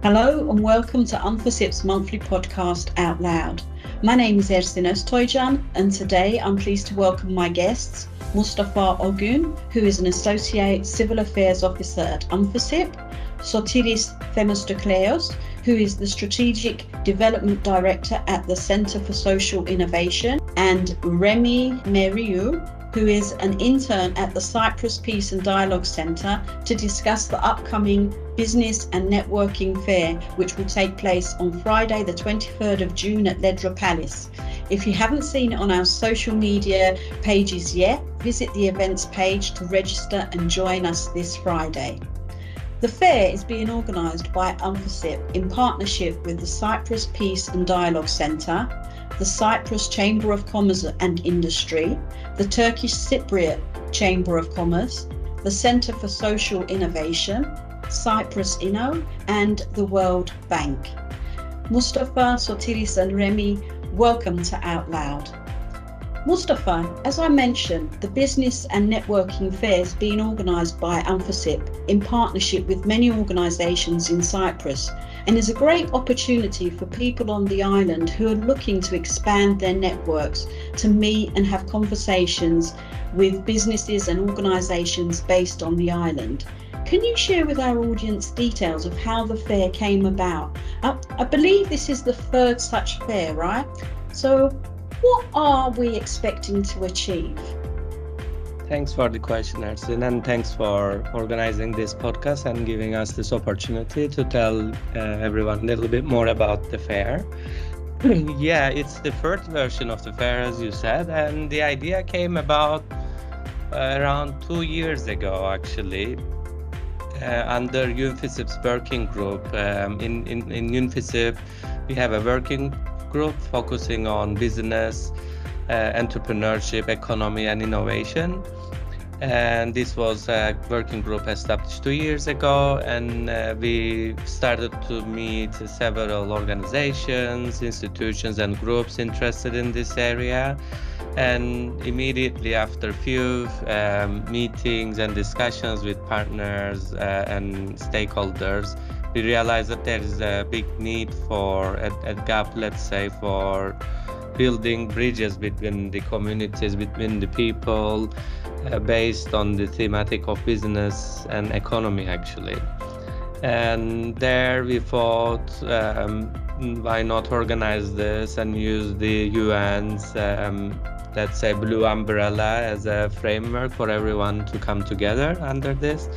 Hello and welcome to UNFICYP's monthly podcast Out Loud. My name is Ersin Öztoycan and today I'm pleased to welcome my guests, Mustafa Ongun, who is an Associate Civil Affairs Officer at UNFICYP, Sotiris Themistokleous, who is the Strategic Development Director at the Centre for Social Innovation, and Remy Mérieux, who is an intern at the Cyprus Peace and Dialogue Centre, to discuss the upcoming Business and Networking Fair, which will take place on Friday, the 23rd of June at Ledra Palace. If you haven't seen it on our social media pages yet, visit the events page to register and join us this Friday. The fair is being organised by UNFICYP in partnership with the Cyprus Peace and Dialogue Centre, the Cyprus Chamber of Commerce and Industry, the Turkish Cypriot Chamber of Commerce, the Centre for Social Innovation, Cyprus Inno, and the World Bank. Mustafa, Sotiris, and Remy, welcome to Out Loud. Mustafa, as I mentioned, the business and networking fair is being organised by UNFICYP in partnership with many organisations in Cyprus and is a great opportunity for people on the island who are looking to expand their networks to meet and have conversations with businesses and organisations based on the island. Can you share with our audience details of how the fair came about? I, I believe this is the third such fair, right? So, what are we expecting to achieve? Thanks for the question, Ersin, and thanks for organizing this podcast and giving us this opportunity to tell uh, everyone a little bit more about the fair. yeah, it's the first version of the fair, as you said, and the idea came about uh, around two years ago, actually, uh, under UNFICYP's working group. Um, in, in, in UNFICYP, we have a working group focusing on business, uh, entrepreneurship, economy, and innovation. And this was a working group established two years ago, and uh, we started to meet several organizations, institutions, and groups interested in this area. And immediately after a few um, meetings and discussions with partners uh, and stakeholders, we realized that there is a big need for a, a gap, let's say, for building bridges between the communities, between the people, uh, based on the thematic of business and economy, actually. And there we thought, um, why not organize this and use the UN's, um, let's say, blue umbrella as a framework for everyone to come together under this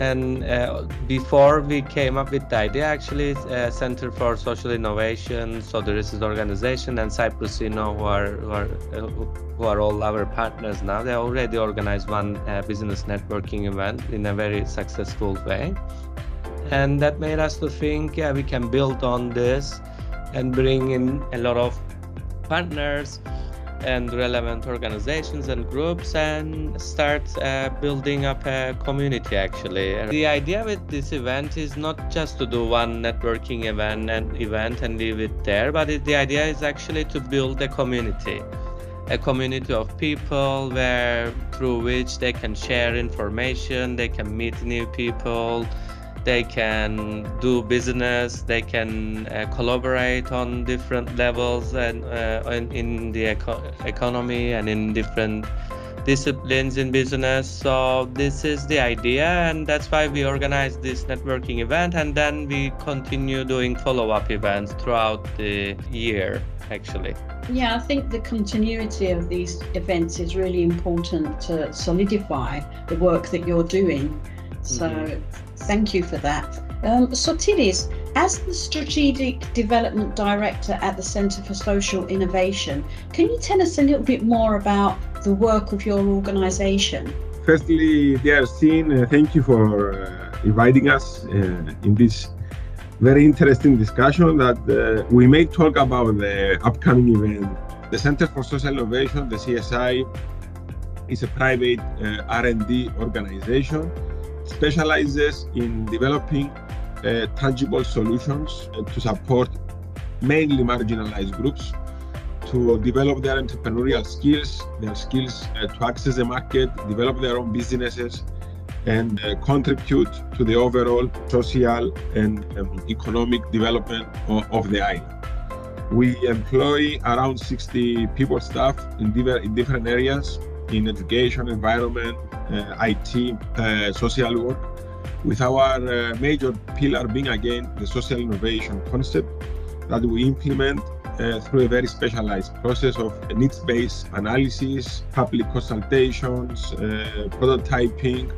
and uh, before we came up with the idea actually uh, center for social innovation so there is this organization and cyprus you know who are who are, who are all our partners now. They already organized one uh, business networking event in a very successful way. And that made us to think yeah we can build on this and bring in a lot of partners and relevant organizations and groups and start uh, building up a community actually. The idea with this event is not just to do one networking event and event and leave it there but it, the idea is actually to build a community a community of people where through which they can share information they can meet new people they can do business they can uh, collaborate on different levels and uh, in, in, the eco- economy and in different disciplines in business. So this is the idea and that's why we organize this networking event and then we continue doing follow-up events throughout the year actually. Yeah i think the continuity of these events is really important to solidify the work that you're doing so mm-hmm Thank you for that. Um, Sotiris, as the Strategic Development Director at the Centre for Social Innovation, can you tell us a little bit more about the work of your organisation? Firstly, dear Sin, uh, thank you for uh, inviting us uh, in this very interesting discussion that uh, we may talk about the upcoming event. The Center for Social Innovation, the CSI, is a private uh, R&D organization specializes in developing uh, tangible solutions to support mainly marginalized groups to develop their entrepreneurial skills, their skills uh, to access the market, develop their own businesses, and uh, contribute to the overall social and um, economic development of, of, the island. We employ around 60 people staff in, diver, in different areas in education, environment, uh, IT, uh, social work, with our uh, major pillar being again the social innovation concept that we implement uh, through a very specialized process of needs-based analysis, public consultations, uh, prototyping,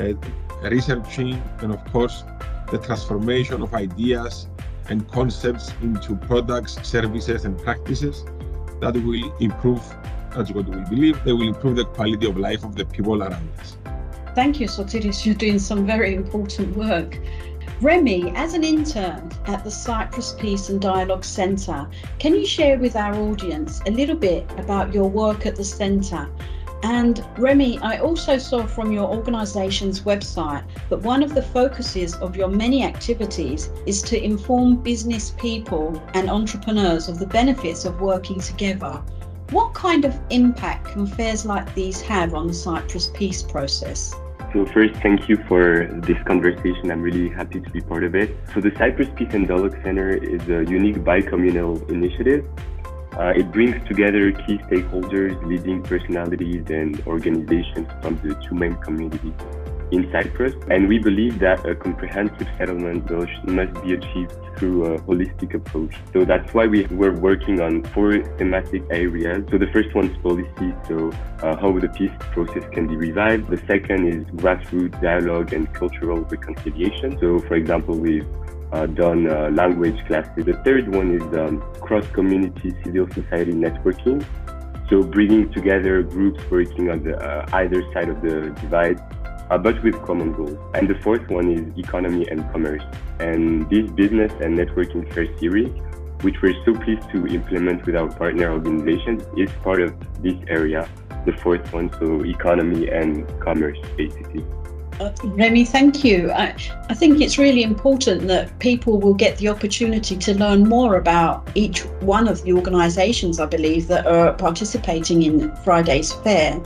uh, researching, and of course, the transformation of ideas and concepts into products, services, and practices that will improve, that's what we believe, they will improve the quality of life of the people around us. Thank you, Sotiris. You're doing some very important work. Remy, as an intern at the Cyprus Peace and Dialogue Centre, can you share with our audience a little bit about your work at the centre? And Remy, I also saw from your organisation's website that one of the focuses of your many activities is to inform business people and entrepreneurs of the benefits of working together. What kind of impact can fairs like these have on the Cyprus peace process? So first, thank you for this conversation. I'm really happy to be part of it. So the Cyprus Peace and Dialogue Center is a unique bi-communal initiative. Uh, it brings together key stakeholders, leading personalities, and organizations from the two main communities in Cyprus. And we believe that a comprehensive settlement must be achieved through a holistic approach. So that's why we were working on four thematic areas. So the first one is policy, so uh, how the peace process can be revived. The second is grassroots dialogue and cultural reconciliation. So for example, we've uh, done uh, language classes. The third one is um, cross-community civil society networking. So bringing together groups working on the uh, either side of the divide but with common goals. And the fourth one is economy and commerce. And this business and networking fair series, which we're so pleased to implement with our partner organizations, is part of this area, the fourth one, so economy and commerce, basically. Uh, Remy, thank you. I, I think it's really important that people will get the opportunity to learn more about each one of the organisations, I believe, that are participating in Friday's fair.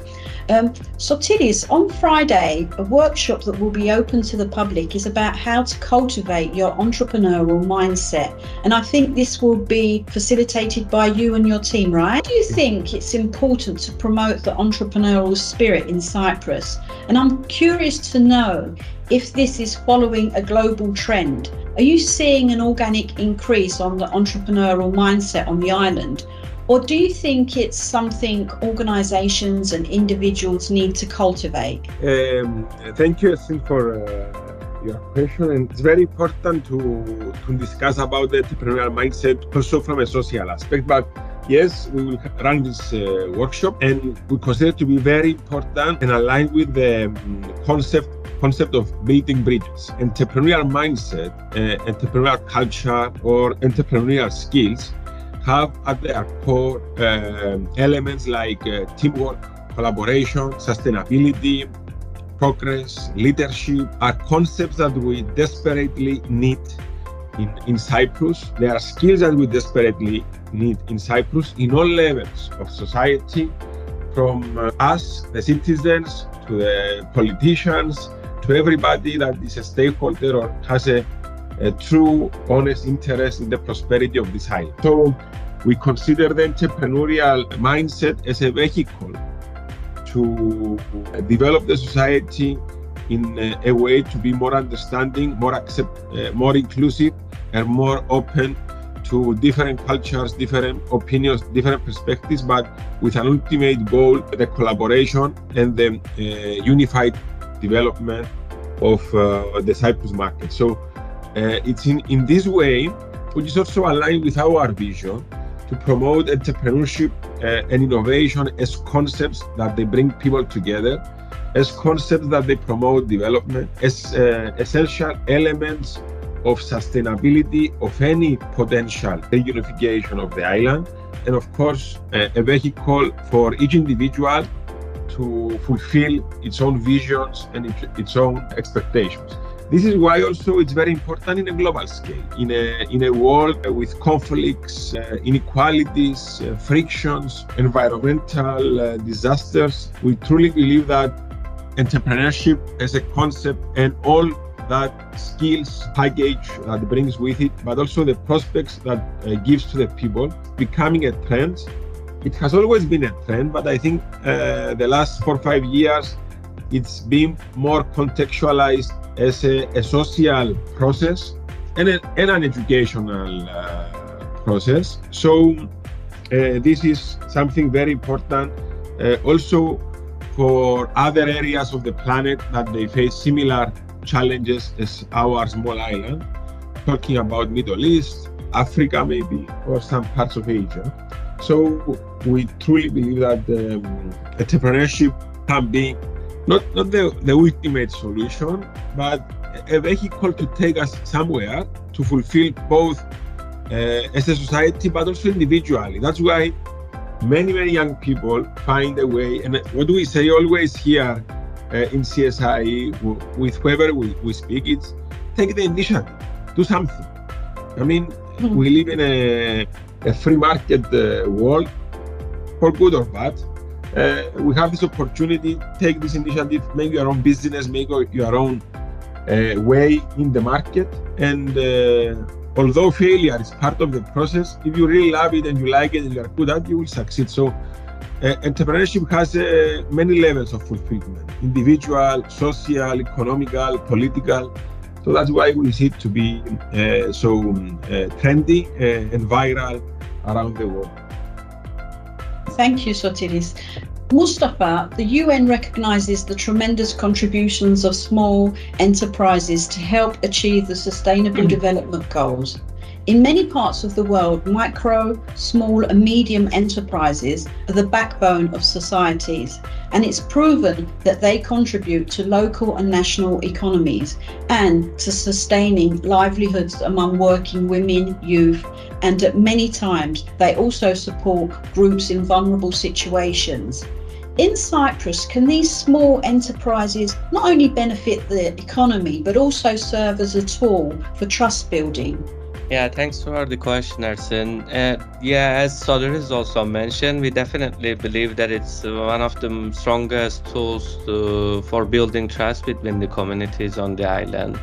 Um, Sotiris, on Friday, a workshop that will be open to the public is about how to cultivate your entrepreneurial mindset. And I think this will be facilitated by you and your team, right? Do you think it's important to promote the entrepreneurial spirit in Cyprus? And I'm curious to know if this is following a global trend. Are you seeing an organic increase on the entrepreneurial mindset on the island? Or do you think it's something organizations and individuals need to cultivate? Um, thank you, Yasin, for uh, your question. And it's very important to, to discuss about the entrepreneurial mindset also from a social aspect. But yes, we will run this uh, workshop and we consider it to be very important and aligned with the um, concept concept of building bridges. Entrepreneurial mindset, uh, entrepreneurial culture, or entrepreneurial skills have at their core uh, elements like uh, teamwork, collaboration, sustainability, progress, leadership are concepts that we desperately need in, in Cyprus. There are skills that we desperately need in Cyprus in all levels of society, from uh, us, the citizens, to the politicians, to everybody that is a stakeholder or has a a true, honest interest in the prosperity of this island. So we consider the entrepreneurial mindset as a vehicle to develop the society in a, way to be more understanding, more accept, uh, more inclusive, and more open to different cultures, different opinions, different perspectives, but with an ultimate goal: the collaboration and the uh, unified development of uh, the Cyprus market. So uh, it's in, in this way, which is also aligned with our vision to promote entrepreneurship uh, and innovation as concepts that they bring people together, as concepts that they promote development, as uh, essential elements of sustainability of any potential reunification of the island, and of course, uh, a vehicle for each individual to fulfill its own visions and its own expectations. This is why also it's very important in a global scale, in a, in a world with conflicts, uh, inequalities, uh, frictions, environmental uh, disasters. We truly believe that entrepreneurship as a concept and all that skills package that brings with it, but also the prospects that uh, gives to the people, becoming a trend. It has always been a trend, but I think uh, the last four or five years, it's been more contextualized as a, a social process and, a, and an educational uh, process. So uh, this is something very important. Uh, also, for other areas of the planet that they face similar challenges as our small island, talking about Middle East, Africa maybe, or some parts of Asia. So we truly believe that um, entrepreneurship can be not, not the, the ultimate solution, but a vehicle to take us somewhere to fulfill both uh, as a society, but also individually. That's why many, many young people find a way. And what we say always here uh, in CSI with whoever we, we speak, it's take the initiative, do something. I mean, mm-hmm. we live in a, a free market uh, world, for good or bad. Uh, we have this opportunity, take this initiative, make your own business, make your own uh, way in the market. And uh, although failure is part of the process, if you really love it and you like it and you are good at it, you will succeed. So uh, entrepreneurship has uh, many levels of fulfillment individual, social, economical, political. So that's why we see it to be uh, so uh, trendy uh, and viral around the world. Thank you, Sotiris. Mustafa, the UN recognizes the tremendous contributions of small enterprises to help achieve the Sustainable mm. Development Goals. In many parts of the world, micro, small, and medium enterprises are the backbone of societies, and it's proven that they contribute to local and national economies and to sustaining livelihoods among working women, youth, and at many times they also support groups in vulnerable situations. In Cyprus, can these small enterprises not only benefit the economy but also serve as a tool for trust building? Yeah, thanks for the question, Ersin. Uh, yeah, as Sotiris also mentioned, we definitely believe that it's one of the strongest tools to, for building trust between the communities on the island.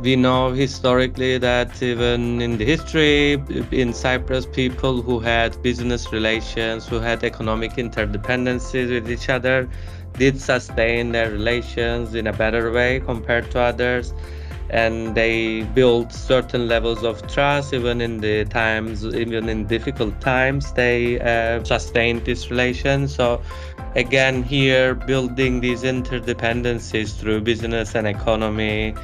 We know historically that even in the history in Cyprus, people who had business relations, who had economic interdependencies with each other, did sustain their relations in a better way compared to others and they build certain levels of trust even in the times even in difficult times. They uh, sustain this relation. So again here building these interdependencies through business and economy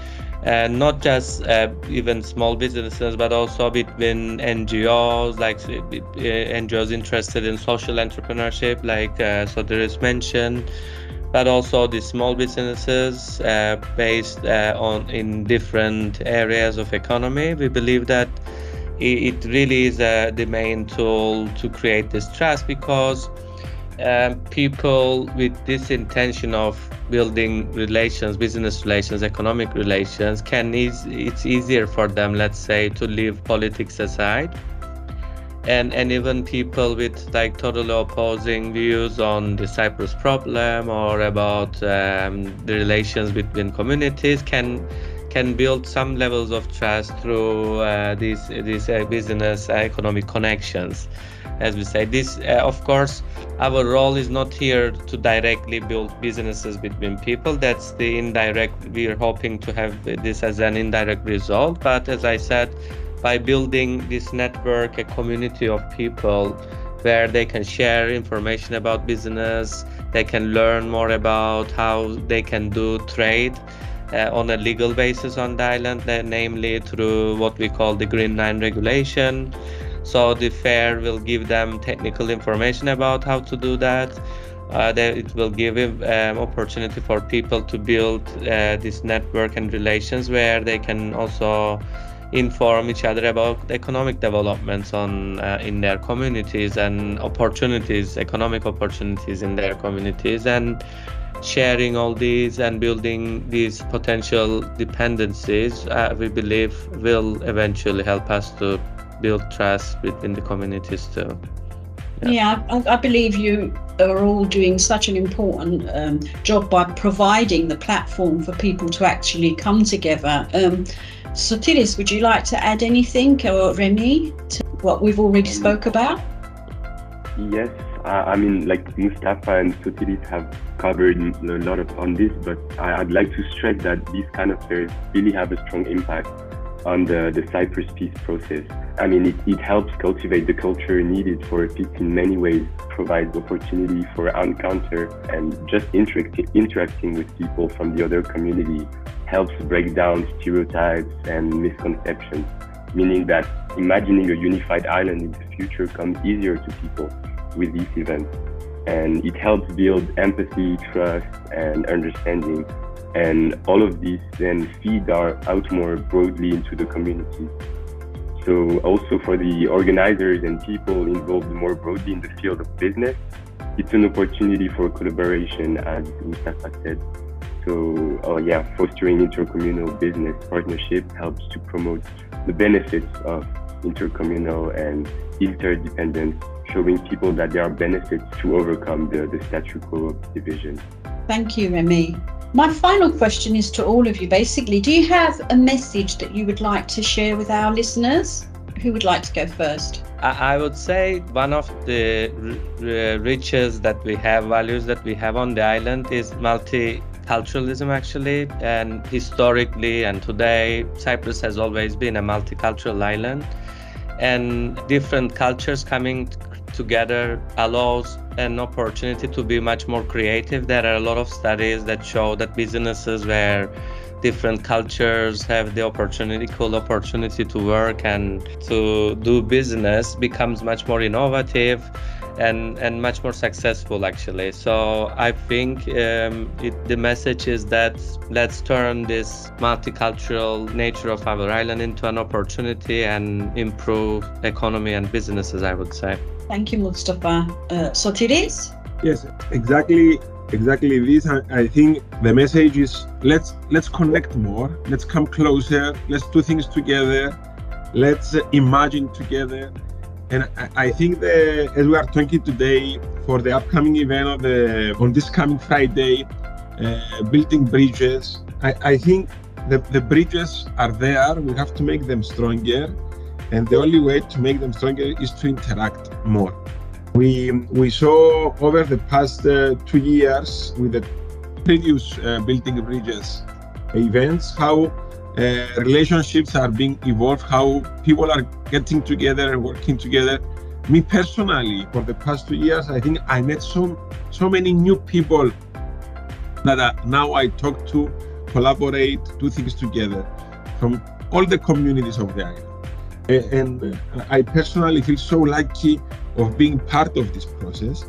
and not just uh, even small businesses but also between ngos like uh, ngos interested in social entrepreneurship like uh, there is mentioned but also the small businesses uh, based uh, on in different areas of economy. We believe that it really is uh, the main tool to create this trust because um, people with this intention of building relations, business relations, economic relations, can ease, it's easier for them, let's say, to leave politics aside and and even people with like totally opposing views on the Cyprus problem or about um, the relations between communities can can build some levels of trust through uh, these these uh, business uh, economic connections. As we say this uh, of course our role is not here to directly build businesses between people. That's the indirect we're hoping to have this as an indirect result. But as i said by building this network, a community of people where they can share information about business, they can learn more about how they can do trade uh, on a legal basis on the island, uh, namely through what we call the Green Line regulation. So the fair will give them technical information about how to do that. Uh, it will give um, opportunity for people to build uh, this network and relations where they can also inform each other about economic developments on uh, in their communities and opportunities economic opportunities in their communities and sharing all these and building these potential dependencies uh, we believe will eventually help us to build trust between the communities too Yeah, yeah I, I, believe you are all doing such an important um, job by providing the platform for people to actually come together. Um, Sotiris, would you like to add anything, or Remy, to what we've already spoke about? Yes, I mean, like Mustafa and Sotiris have covered a lot of on this, but I'd like to stress that these kind of fairs really have a strong impact on the, the Cyprus peace process. I mean, it, it helps cultivate the culture needed for peace in many ways, provides opportunity for encounter and just interact, interacting with people from the other community helps break down stereotypes and misconceptions, meaning that imagining a unified island in the future comes easier to people with these events. And it helps build empathy, trust, and understanding and all of these then feed our out more broadly into the community. So also for the organizers and people involved more broadly in the field of business, it's an opportunity for collaboration, as Mustafa said. So, oh yeah, fostering intercommunal business partnership helps to promote the benefits of intercommunal and interdependence, showing people that there are benefits to overcome the, the statu quo of division. Thank you, Remy. My final question is to all of you basically, do you have a message that you would like to share with our listeners? Who would like to go first? I would say one of the riches that we have, values that we have on the island is multiculturalism actually. And historically and today, Cyprus has always been a multicultural island. And different cultures coming together allows an opportunity to be much more creative. There are a lot of studies that show that businesses where different cultures have the opportunity, cool opportunity to work and to do business becomes much more innovative and and much more successful actually so i think um, it, the message is that let's turn this multicultural nature of our island into an opportunity and improve economy and businesses i would say Thank you, Mustafa. Uh, Sotiris? Yes, exactly, exactly this. I, I think the message is let's let's connect more. Let's come closer. Let's do things together. Let's imagine together. And I, think that as we are talking today for the upcoming event of the on this coming Friday, uh, building bridges. I, I think the, the bridges are there. We have to make them stronger and the only way to make them stronger is to interact more. We we saw over the past uh, two years with the previous uh, building bridges events how uh, relationships are being evolved, how people are getting together and working together. Me personally, for the past two years, I think I met so so many new people that uh, now I talk to, collaborate, do things together from all the communities of the island and I personally feel so lucky of being part of this process.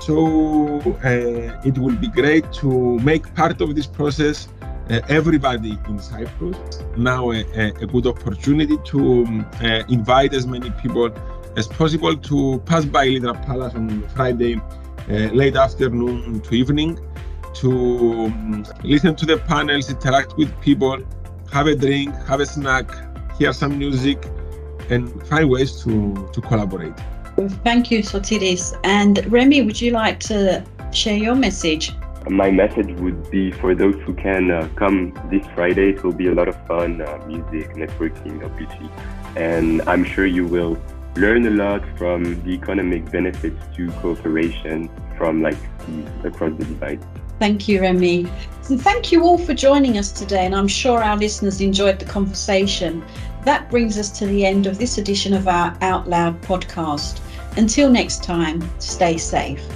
So uh, it will be great to make part of this process uh, everybody in Cyprus. Now a, a good opportunity to um, uh, invite as many people as possible to pass by Ledra Palace on Friday uh, late afternoon to evening to um, listen to the panels, interact with people, have a drink, have a snack, hear some music, and find ways to, to collaborate. Thank you, Sotiris. And Remy, would you like to share your message? My message would be for those who can uh, come this Friday. It will be a lot of fun, uh, music, networking, obviously. And I'm sure you will learn a lot from the economic benefits to cooperation from like across the divide. Thank you, Remy. And thank you all for joining us today. And I'm sure our listeners enjoyed the conversation. That brings us to the end of this edition of our Out Loud podcast. Until next time, stay safe.